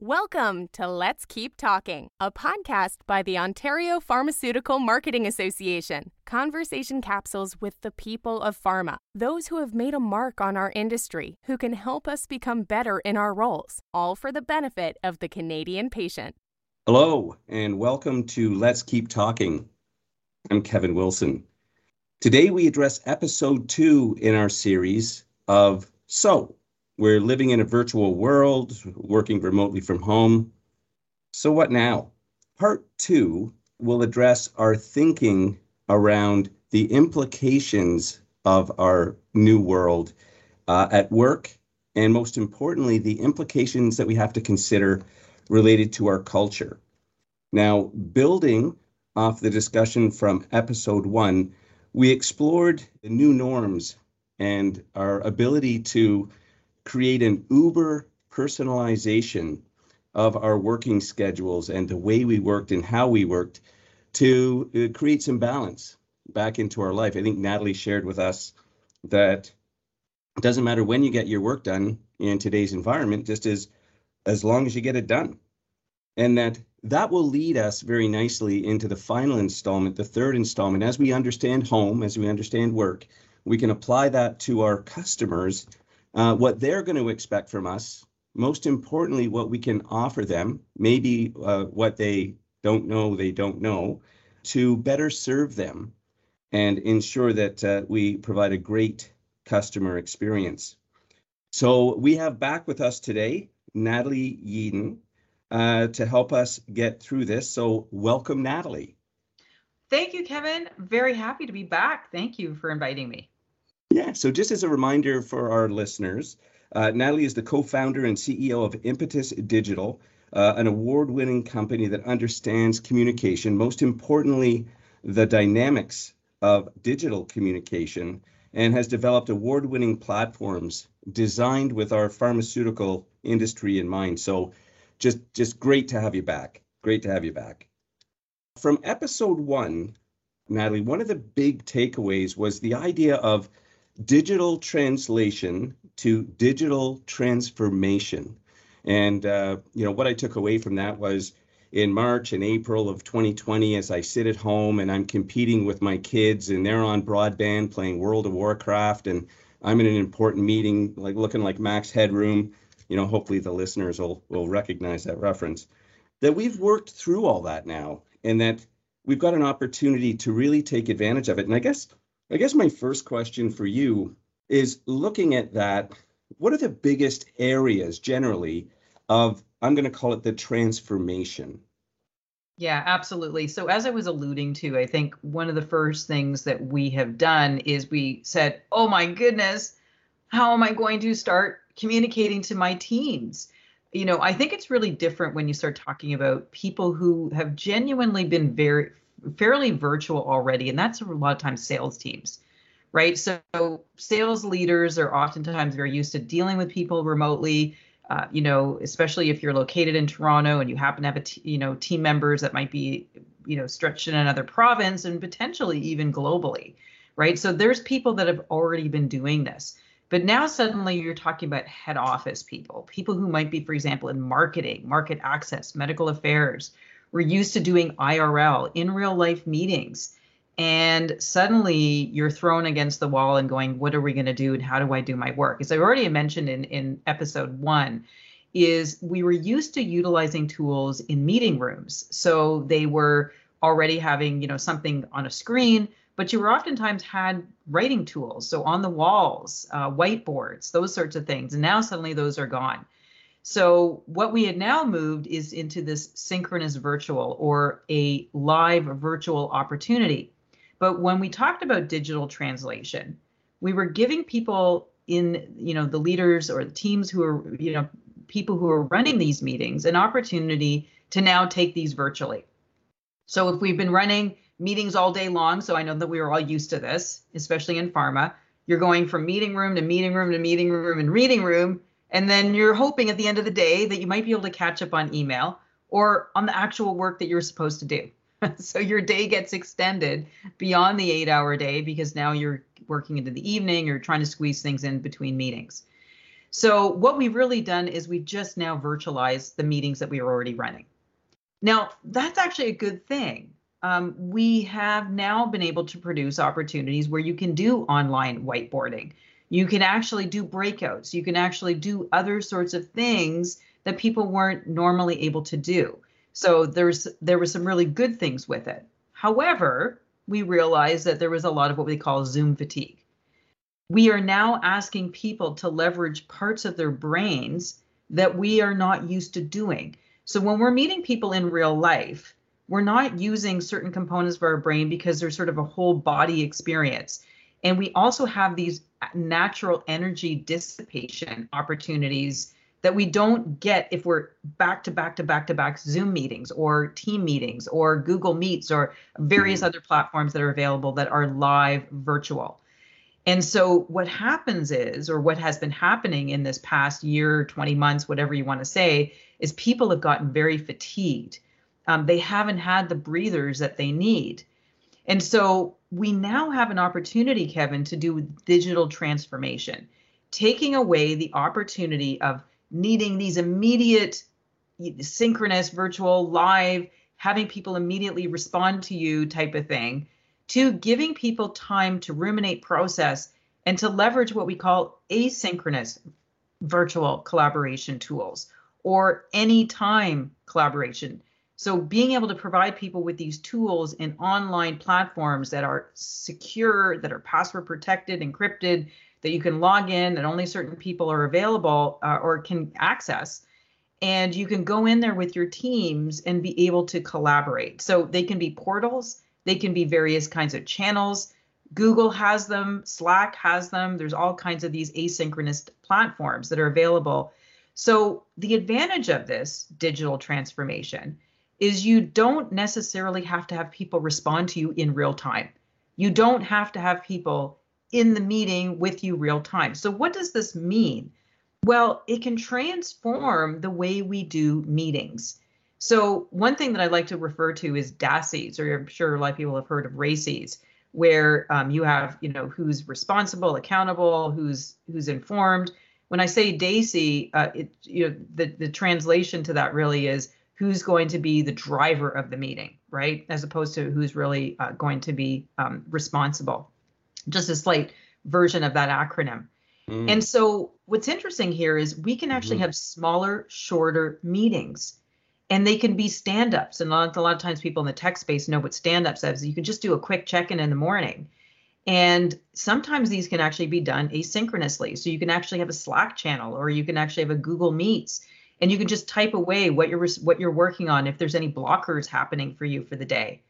Welcome to Let's Keep Talking, a podcast by the Ontario Pharmaceutical Marketing Association. Conversation capsules with the people of pharma, those who have made a mark on our industry, who can help us become better in our roles, all for the benefit of the Canadian patient. Hello, and welcome to Let's Keep Talking. I'm Kevin Wilson. Today we address episode two in our series of So, we're living in a virtual world, working remotely from home. So, what now? Part two will address our thinking around the implications of our new world uh, at work, and most importantly, the implications that we have to consider related to our culture. Now, building off the discussion from episode one, we explored the new norms and our ability to create an uber personalization of our working schedules and the way we worked and how we worked to uh, create some balance back into our life. I think Natalie shared with us that it doesn't matter when you get your work done in today's environment, just as as long as you get it done. And that that will lead us very nicely into the final installment, the third installment. As we understand home, as we understand work, we can apply that to our customers uh, what they're going to expect from us, most importantly, what we can offer them, maybe uh, what they don't know, they don't know, to better serve them and ensure that uh, we provide a great customer experience. So we have back with us today Natalie Yeadon uh, to help us get through this. So welcome, Natalie. Thank you, Kevin. Very happy to be back. Thank you for inviting me. Yeah, so just as a reminder for our listeners, uh, Natalie is the co founder and CEO of Impetus Digital, uh, an award winning company that understands communication, most importantly, the dynamics of digital communication, and has developed award winning platforms designed with our pharmaceutical industry in mind. So just, just great to have you back. Great to have you back. From episode one, Natalie, one of the big takeaways was the idea of digital translation to digital transformation. And uh, you know what I took away from that was in March and April of 2020, as I sit at home and I'm competing with my kids, and they're on broadband playing World of Warcraft, and I'm in an important meeting, like looking like Max Headroom. You know, hopefully the listeners will will recognize that reference. That we've worked through all that now, and that we've got an opportunity to really take advantage of it. And I guess I guess my first question for you is looking at that, what are the biggest areas generally of, I'm going to call it the transformation? Yeah, absolutely. So, as I was alluding to, I think one of the first things that we have done is we said, oh my goodness, how am I going to start communicating to my teams? You know, I think it's really different when you start talking about people who have genuinely been very fairly virtual already, and that's a lot of times sales teams, right? So sales leaders are oftentimes very used to dealing with people remotely. Uh, you know, especially if you're located in Toronto and you happen to have a t- you know team members that might be you know stretched in another province and potentially even globally, right? So there's people that have already been doing this. But now suddenly you're talking about head office people, people who might be, for example, in marketing, market access, medical affairs, we're used to doing IRL, in real life meetings. And suddenly you're thrown against the wall and going, what are we going to do? And how do I do my work? As I already mentioned in, in episode one, is we were used to utilizing tools in meeting rooms. So they were already having, you know, something on a screen, but you were oftentimes had writing tools. So on the walls, uh, whiteboards, those sorts of things. And now suddenly those are gone. So what we had now moved is into this synchronous virtual or a live virtual opportunity. But when we talked about digital translation, we were giving people in, you know, the leaders or the teams who are, you know, people who are running these meetings an opportunity to now take these virtually. So if we've been running meetings all day long, so I know that we are all used to this, especially in pharma, you're going from meeting room to meeting room to meeting room and reading room and then you're hoping at the end of the day that you might be able to catch up on email or on the actual work that you're supposed to do. so your day gets extended beyond the eight hour day because now you're working into the evening, you're trying to squeeze things in between meetings. So what we've really done is we've just now virtualized the meetings that we were already running. Now, that's actually a good thing. Um, we have now been able to produce opportunities where you can do online whiteboarding. You can actually do breakouts. You can actually do other sorts of things that people weren't normally able to do. So there's there were some really good things with it. However, we realized that there was a lot of what we call Zoom fatigue. We are now asking people to leverage parts of their brains that we are not used to doing. So when we're meeting people in real life, we're not using certain components of our brain because there's sort of a whole body experience. And we also have these natural energy dissipation opportunities that we don't get if we're back to back to back to back Zoom meetings or team meetings or Google Meets or various mm-hmm. other platforms that are available that are live virtual. And so what happens is, or what has been happening in this past year, 20 months, whatever you want to say, is people have gotten very fatigued. Um, they haven't had the breathers that they need. And so we now have an opportunity, Kevin, to do digital transformation, taking away the opportunity of needing these immediate synchronous virtual live having people immediately respond to you type of thing to giving people time to ruminate process and to leverage what we call asynchronous virtual collaboration tools or anytime collaboration so being able to provide people with these tools in online platforms that are secure that are password protected encrypted that you can log in that only certain people are available uh, or can access and you can go in there with your teams and be able to collaborate. So they can be portals they can be various kinds of channels. Google has them slack has them there's all kinds of these asynchronous platforms that are available. So the advantage of this digital transformation is you don't necessarily have to have people respond to you in real time you don't have to have people in the meeting with you real time. So, what does this mean? Well, it can transform the way we do meetings. So, one thing that I like to refer to is DACIs, or I'm sure a lot of people have heard of RACIs, where um, you have, you know, who's responsible, accountable, who's who's informed. When I say DACI, uh, it, you know, the the translation to that really is who's going to be the driver of the meeting, right? As opposed to who's really uh, going to be um, responsible just a slight version of that acronym. Mm. And so what's interesting here is we can actually mm-hmm. have smaller, shorter meetings. And they can be stand-ups. And a lot, a lot of times people in the tech space know what stand-ups is. You can just do a quick check-in in the morning. And sometimes these can actually be done asynchronously. So you can actually have a Slack channel or you can actually have a Google Meets and you can just type away what you're what you're working on if there's any blockers happening for you for the day.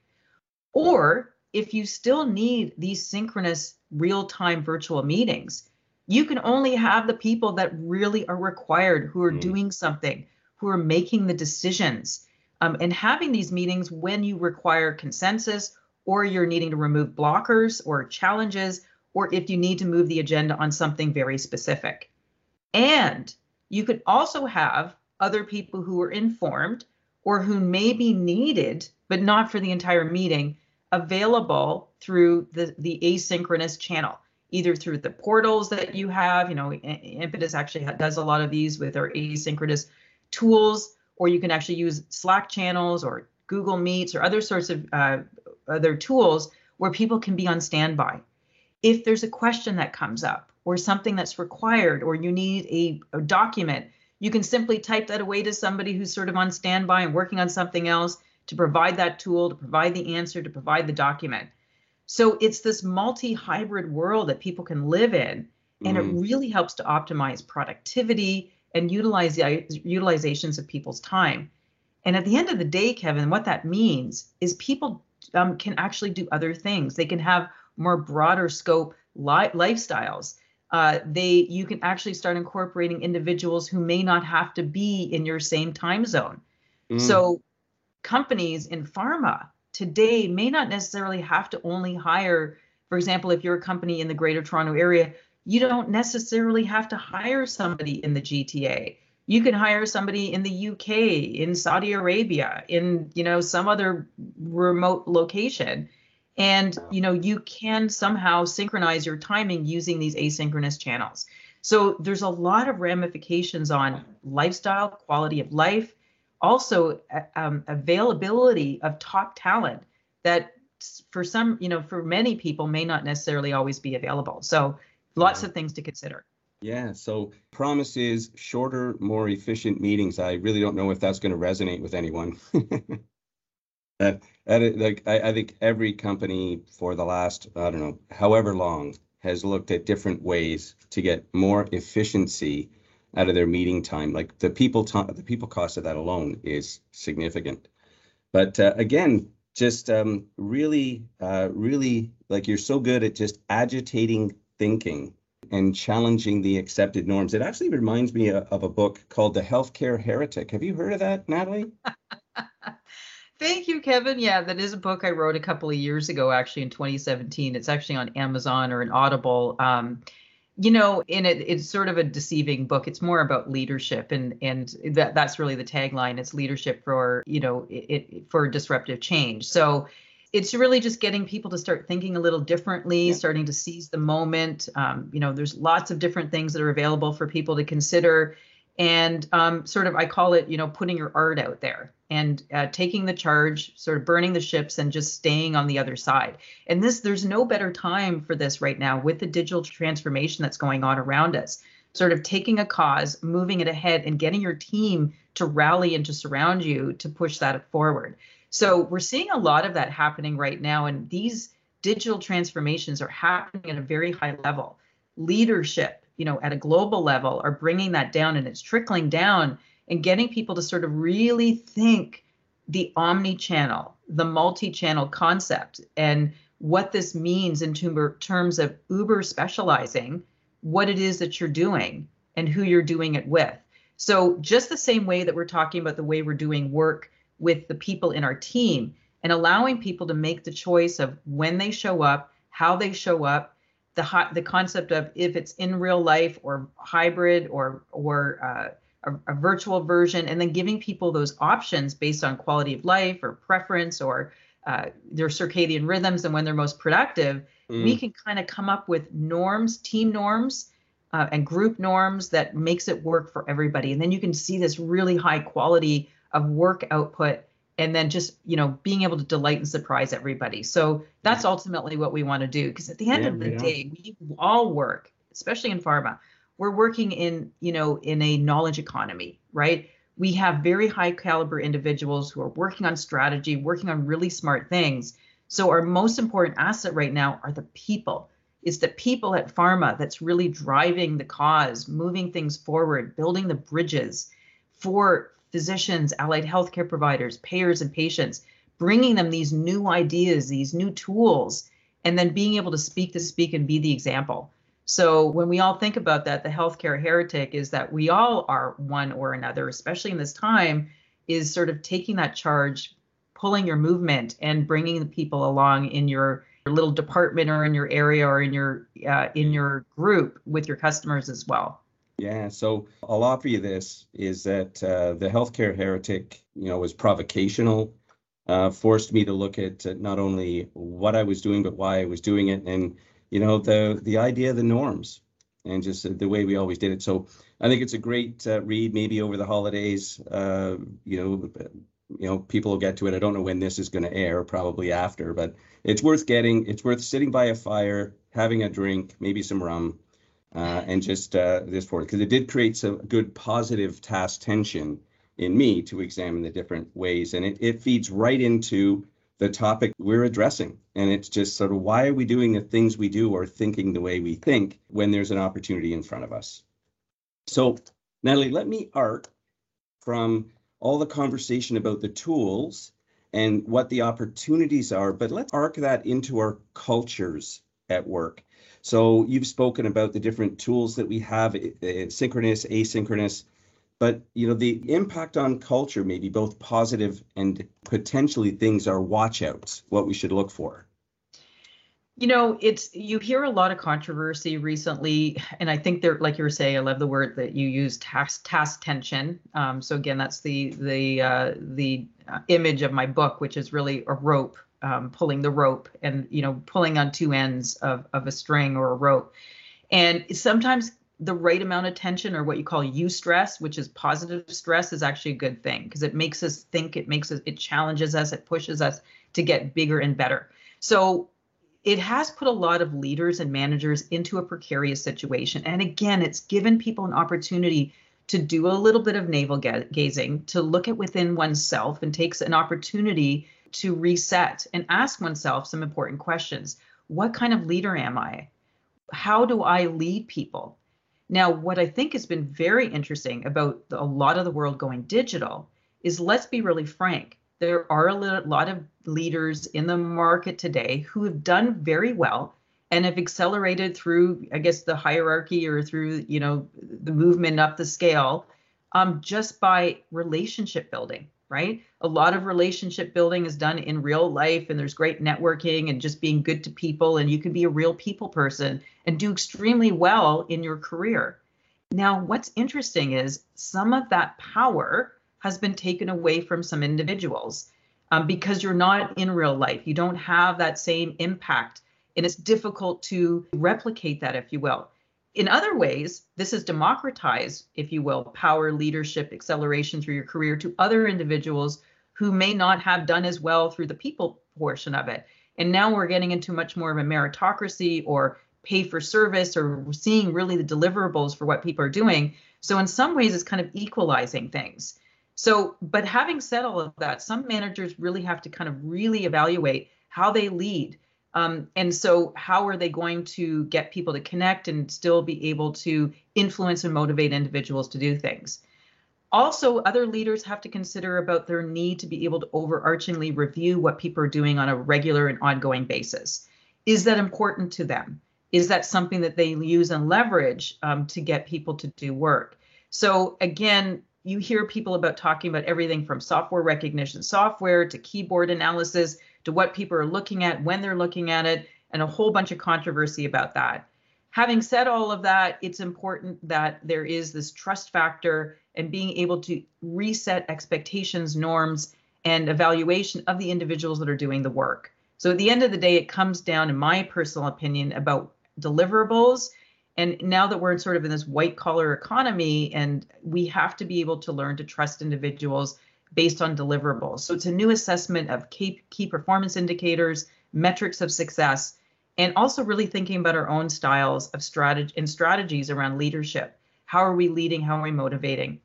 Or if you still need these synchronous real-time virtual meetings, you can only have the people that really are required, who are mm. doing something, who are making the decisions. Um, and having these meetings when you require consensus or you're needing to remove blockers or challenges, or if you need to move the agenda on something very specific. And you could also have other people who are informed or who may be needed, but not for the entire meeting, available through the, the asynchronous channel, either through the portals that you have. You know, Impetus actually does a lot of these with our asynchronous tools, or you can actually use Slack channels or Google Meets or other sorts of uh, other tools where people can be on standby. If there's a question that comes up or something that's required or you need a, a document, you can simply type that away to somebody who's sort of on standby and working on something else to provide that tool, to provide the answer, to provide the document. So it's this multi hybrid world that people can live in. And mm-hmm. it really helps to optimize productivity and utilize the utilizations of people's time. And at the end of the day, Kevin, what that means is people um, can actually do other things. They can have more broader scope li- lifestyles. Uh, they you can actually start incorporating individuals who may not have to be in your same time zone. Mm. So companies in pharma today may not necessarily have to only hire, for example, if you're a company in the Greater Toronto Area, you don't necessarily have to hire somebody in the GTA. You can hire somebody in the UK, in Saudi Arabia, in you know some other remote location, and you know you can somehow synchronize your timing using these asynchronous channels. So there's a lot of ramifications on lifestyle, quality of life, also um, availability of top talent that for some, you know, for many people may not necessarily always be available. So lots of things to consider. Yeah. So promise is shorter, more efficient meetings. I really don't know if that's going to resonate with anyone. like, I, I think every company for the last, I don't know, however long has looked at different ways to get more efficiency out of their meeting time. Like the people time, the people cost of that alone is significant. But uh, again, just um, really, uh, really like you're so good at just agitating thinking and challenging the accepted norms. It actually reminds me of, of a book called The Healthcare Heretic. Have you heard of that, Natalie? Thank you, Kevin. Yeah, that is a book I wrote a couple of years ago, actually in 2017. It's actually on Amazon or an Audible. Um, you know, in it, it's sort of a deceiving book. It's more about leadership, and and that that's really the tagline. It's leadership for you know it, it for disruptive change. So it's really just getting people to start thinking a little differently, yeah. starting to seize the moment. Um, you know, there's lots of different things that are available for people to consider and um, sort of I call it, you know, putting your art out there and uh, taking the charge, sort of burning the ships and just staying on the other side. And this, there's no better time for this right now with the digital transformation that's going on around us. Sort of taking a cause, moving it ahead, and getting your team to rally and to surround you to push that forward. So we're seeing a lot of that happening right now, and these digital transformations are happening at a very high level. Leadership, you know, at a global level are bringing that down and it's trickling down and getting people to sort of really think the omni-channel, the multi-channel concept and what this means in terms of Uber specializing, what it is that you're doing and who you're doing it with. So just the same way that we're talking about the way we're doing work with the people in our team and allowing people to make the choice of when they show up, how they show up, the the concept of if it's in real life or hybrid or or uh, a, a, virtual version, and then giving people those options based on quality of life or preference or uh, their circadian rhythms and when they're most productive, mm. we can kind of come up with norms, team norms. Uh, and group norms that makes it work for everybody and then you can see this really high quality of work output and then just you know being able to delight and surprise everybody. So that's ultimately what we want to do because at the end yeah, of the yeah. day we all work especially in pharma. We're working in you know in a knowledge economy right? We have very high caliber individuals who are working on strategy working on really smart things. So our most important asset right now are the people. It's the people at pharma that's really driving the cause moving things forward building the bridges for physicians, allied healthcare providers, payers, and patients, bringing them these new ideas, these new tools, and then being able to speak to speak and be the example. So when we all think about that, the healthcare heretic is that we all are one or another, especially in this time, is sort of taking that charge, pulling your movement, and bringing the people along in your, your little department or in your area or in your uh, in your group with your customers as well. Yeah, so a lot you this is that uh, the healthcare heretic, you know, was provocational, uh, forced me to look at uh, not only what I was doing, but why I was doing it. And, you know, the, the idea of the norms and just the way we always did it. So I think it's a great uh, read, maybe over the holidays, uh, you know, you know, people will get to it. I don't know when this is going to air, probably after, but it's worth getting. It's worth sitting by a fire, having a drink, maybe some rum, uh, and just uh, this for because it did create some good positive task tension in me to examine the different ways, and it, it feeds right into the topic we're addressing. And it's just sort of why are we doing the things we do or thinking the way we think when there's an opportunity in front of us? So, Natalie, let me arc from all the conversation about the tools and what the opportunities are, but let's arc that into our cultures at work. So you've spoken about the different tools that we have, eh, eh, synchronous, asynchronous, but you know the impact on culture may be both positive and potentially things are watchouts, what we should look for. You know, it's you hear a lot of controversy recently, and I think there, like you were saying, I love the word that you use, task task tension. Um, so again, that's the the uh, the uh, image of my book, which is really a rope um, pulling the rope and you know pulling on two ends of, of a string or a rope and sometimes the right amount of tension or what you call eustress, which is positive stress, is actually a good thing because it makes us think, it makes us, it challenges us, it pushes us to get bigger and better. So it has put a lot of leaders and managers into a precarious situation. And again, it's given people an opportunity to do a little bit of navel gazing, to look at within oneself and takes an opportunity to reset and ask oneself some important questions. What kind of leader am I? How do I lead people? Now, what I think has been very interesting about the, a lot of the world going digital is let's be really frank. There are a lot of leaders in the market today who have done very well and have accelerated through, I guess, the hierarchy or through, you know, the movement up the scale um, just by relationship building, right? A lot of relationship building is done in real life, and there's great networking and just being good to people. And you can be a real people person and do extremely well in your career. Now, what's interesting is some of that power has been taken away from some individuals um, because you're not in real life. You don't have that same impact, and it's difficult to replicate that, if you will. In other ways, this has democratized, if you will, power, leadership, acceleration through your career to other individuals who may not have done as well through the people portion of it. And now we're getting into much more of a meritocracy or pay for service, or seeing really the deliverables for what people are doing. So, in some ways, it's kind of equalizing things. So, but having said all of that, some managers really have to kind of really evaluate how they lead. Um, and so, how are they going to get people to connect and still be able to influence and motivate individuals to do things? Also, other leaders have to consider about their need to be able to overarchingly review what people are doing on a regular and ongoing basis. Is that important to them? Is that something that they use and leverage um, to get people to do work? So, again, you hear people about talking about everything from software recognition software to keyboard analysis to what people are looking at when they're looking at it and a whole bunch of controversy about that. Having said all of that it's important that there is this trust factor and being able to reset expectations norms and evaluation of the individuals that are doing the work. So at the end of the day it comes down in my personal opinion about deliverables. And now that we're sort of in this white collar economy and we have to be able to learn to trust individuals based on deliverables. So it's a new assessment of key, key performance indicators metrics of success and also really thinking about our own styles of strategy and strategies around leadership. How are we leading? How are we motivating?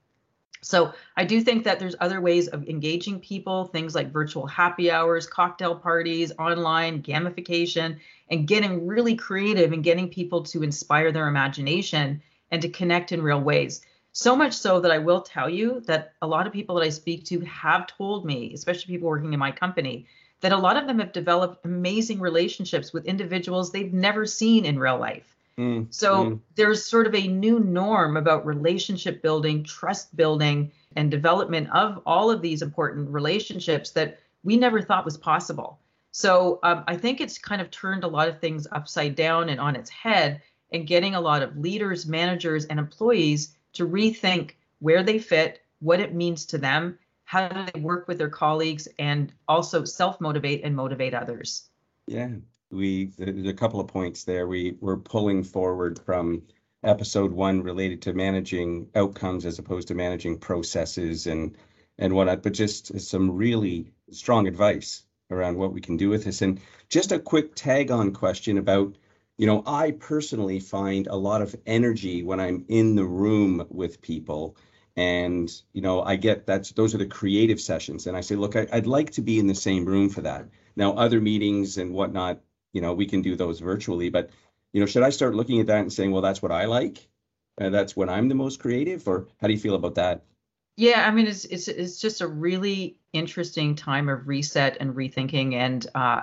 So I do think that there's other ways of engaging people, things like virtual happy hours, cocktail parties, online gamification, and getting really creative and getting people to inspire their imagination and to connect in real ways. So much so that I will tell you that a lot of people that I speak to have told me, especially people working in my company, that a lot of them have developed amazing relationships with individuals they've never seen in real life. Mm, so mm. there's sort of a new norm about relationship building, trust building, and development of all of these important relationships that we never thought was possible. So um, I think it's kind of turned a lot of things upside down and on its head, and getting a lot of leaders, managers, and employees to rethink where they fit, what it means to them, how do they work with their colleagues, and also self motivate and motivate others. Yeah, we there's a couple of points there. We we're pulling forward from episode one related to managing outcomes as opposed to managing processes and and whatnot, but just some really strong advice around what we can do with this. And just a quick tag on question about, you know, I personally find a lot of energy when I'm in the room with people. And, you know, I get that's those are the creative sessions. And I say, look, I, I'd like to be in the same room for that. Now, other meetings and whatnot you know, we can do those virtually. But, you know, should I start looking at that and saying, well, that's what I like? And that's when I'm the most creative? Or how do you feel about that? Yeah, I mean, it's it's it's just a really interesting time of reset and rethinking, and uh,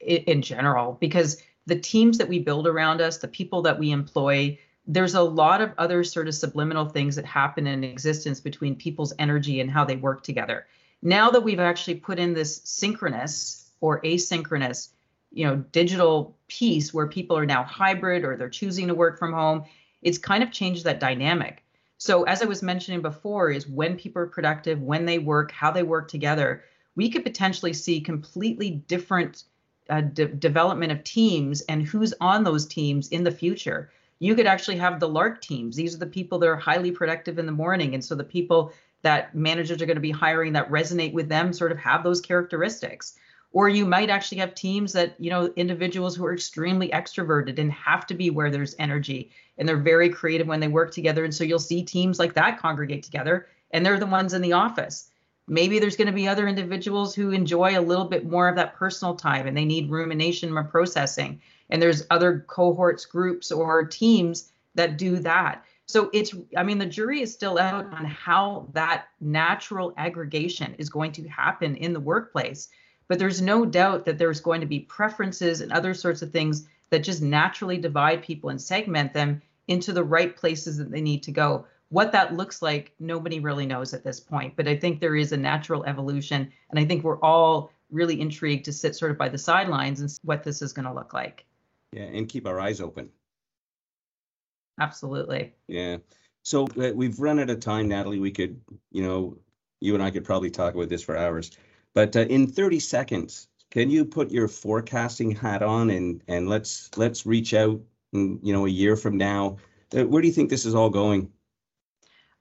in general, because the teams that we build around us, the people that we employ, there's a lot of other sort of subliminal things that happen in existence between people's energy and how they work together. Now that we've actually put in this synchronous or asynchronous you know digital piece where people are now hybrid or they're choosing to work from home it's kind of changed that dynamic so as i was mentioning before is when people are productive when they work how they work together we could potentially see completely different de- development of teams and who's on those teams in the future You could actually have the lark teams. These are the people that are highly productive in the morning. And so the people that managers are going to be hiring that resonate with them sort of have those characteristics. Or you might actually have teams that, you know, individuals who are extremely extroverted and have to be where there's energy and they're very creative when they work together. And so you'll see teams like that congregate together and they're the ones in the office. Maybe there's going to be other individuals who enjoy a little bit more of that personal time and they need rumination or processing. And there's other cohorts, groups, or teams that do that. So it's, I mean, the jury is still out on how that natural aggregation is going to happen in the workplace. But there's no doubt that there's going to be preferences and other sorts of things that just naturally divide people and segment them into the right places that they need to go. What that looks like, nobody really knows at this point. But I think there is a natural evolution. And I think we're all really intrigued to sit sort of by the sidelines and see what this is going to look like. Yeah, and keep our eyes open. Absolutely. Yeah. So uh, we've run out of time, Natalie. We could, you know, you and I could probably talk about this for hours. But uh, in 30 seconds, can you put your forecasting hat on and and let's let's reach out, and, you know, a year from now. Uh, where do you think this is all going?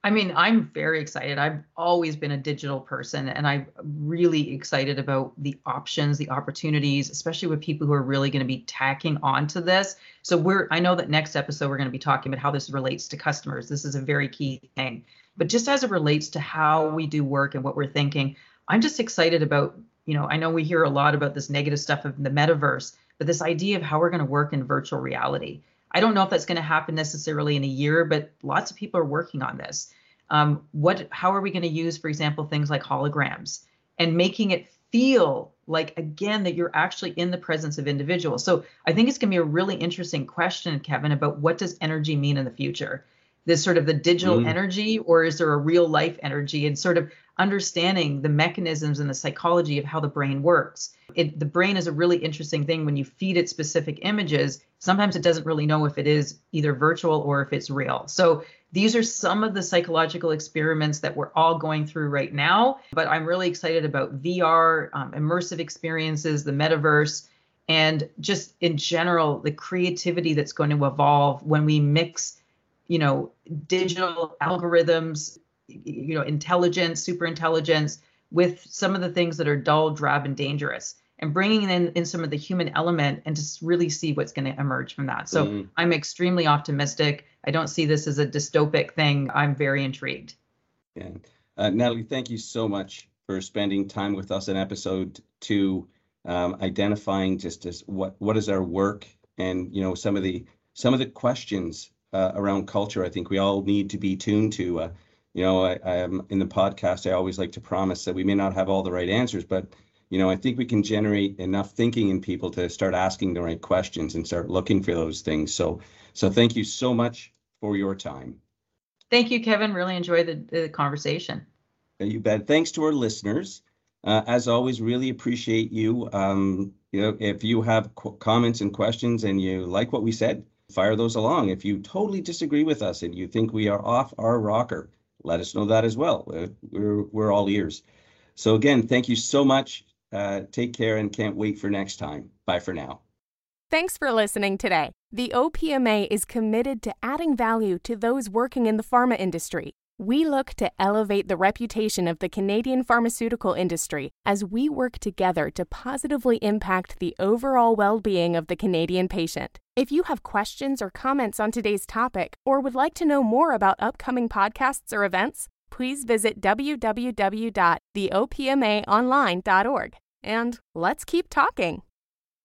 I mean, I'm very excited. I've always been a digital person and I'm really excited about the options, the opportunities, especially with people who are really going to be tacking onto this. So we're I know that next episode we're going to be talking about how this relates to customers. This is a very key thing. But just as it relates to how we do work and what we're thinking, I'm just excited about, you know, I know we hear a lot about this negative stuff of the metaverse, but this idea of how we're going to work in virtual reality. I don't know if that's going to happen necessarily in a year, but lots of people are working on this. Um, what, how are we going to use, for example, things like holograms and making it feel like again that you're actually in the presence of individuals. So I think it's going to be a really interesting question, Kevin, about what does energy mean in the future? This sort of the digital mm. energy, or is there a real life energy? And sort of understanding the mechanisms and the psychology of how the brain works. It, the brain is a really interesting thing when you feed it specific images. Sometimes it doesn't really know if it is either virtual or if it's real. So these are some of the psychological experiments that we're all going through right now. But I'm really excited about VR, um, immersive experiences, the metaverse, and just in general, the creativity that's going to evolve when we mix, you know, digital algorithms, you know intelligence super intelligence with some of the things that are dull drab and dangerous and bringing in, in some of the human element and just really see what's going to emerge from that. So mm. i'm extremely optimistic. I don't see this as a dystopic thing. I'm very intrigued. Yeah. Uh, natalie thank you so much for spending time with us in episode two um, identifying just as what what is our work and you know some of the some of the questions uh, around culture i think we all need to be tuned to uh, you know, I, I am in the podcast. I always like to promise that we may not have all the right answers, but you know, I think we can generate enough thinking in people to start asking the right questions and start looking for those things. So, so thank you so much for your time. Thank you, Kevin. Really enjoyed the, the conversation. You bet. Thanks to our listeners. Uh, as always, really appreciate you. Um, you know, if you have qu- comments and questions and you like what we said, fire those along. If you totally disagree with us and you think we are off our rocker, let us know that as well. We're, we're all ears. So again, thank you so much. Uh, take care and can't wait for next time. Bye for now. Thanks for listening today. The OPMA is committed to adding value to those working in the pharma industry. We look to elevate the reputation of the Canadian pharmaceutical industry as we work together to positively impact the overall well being of the Canadian patient. If you have questions or comments on today's topic or would like to know more about upcoming podcasts or events, please visit www.theopmaonline.org. And let's keep talking.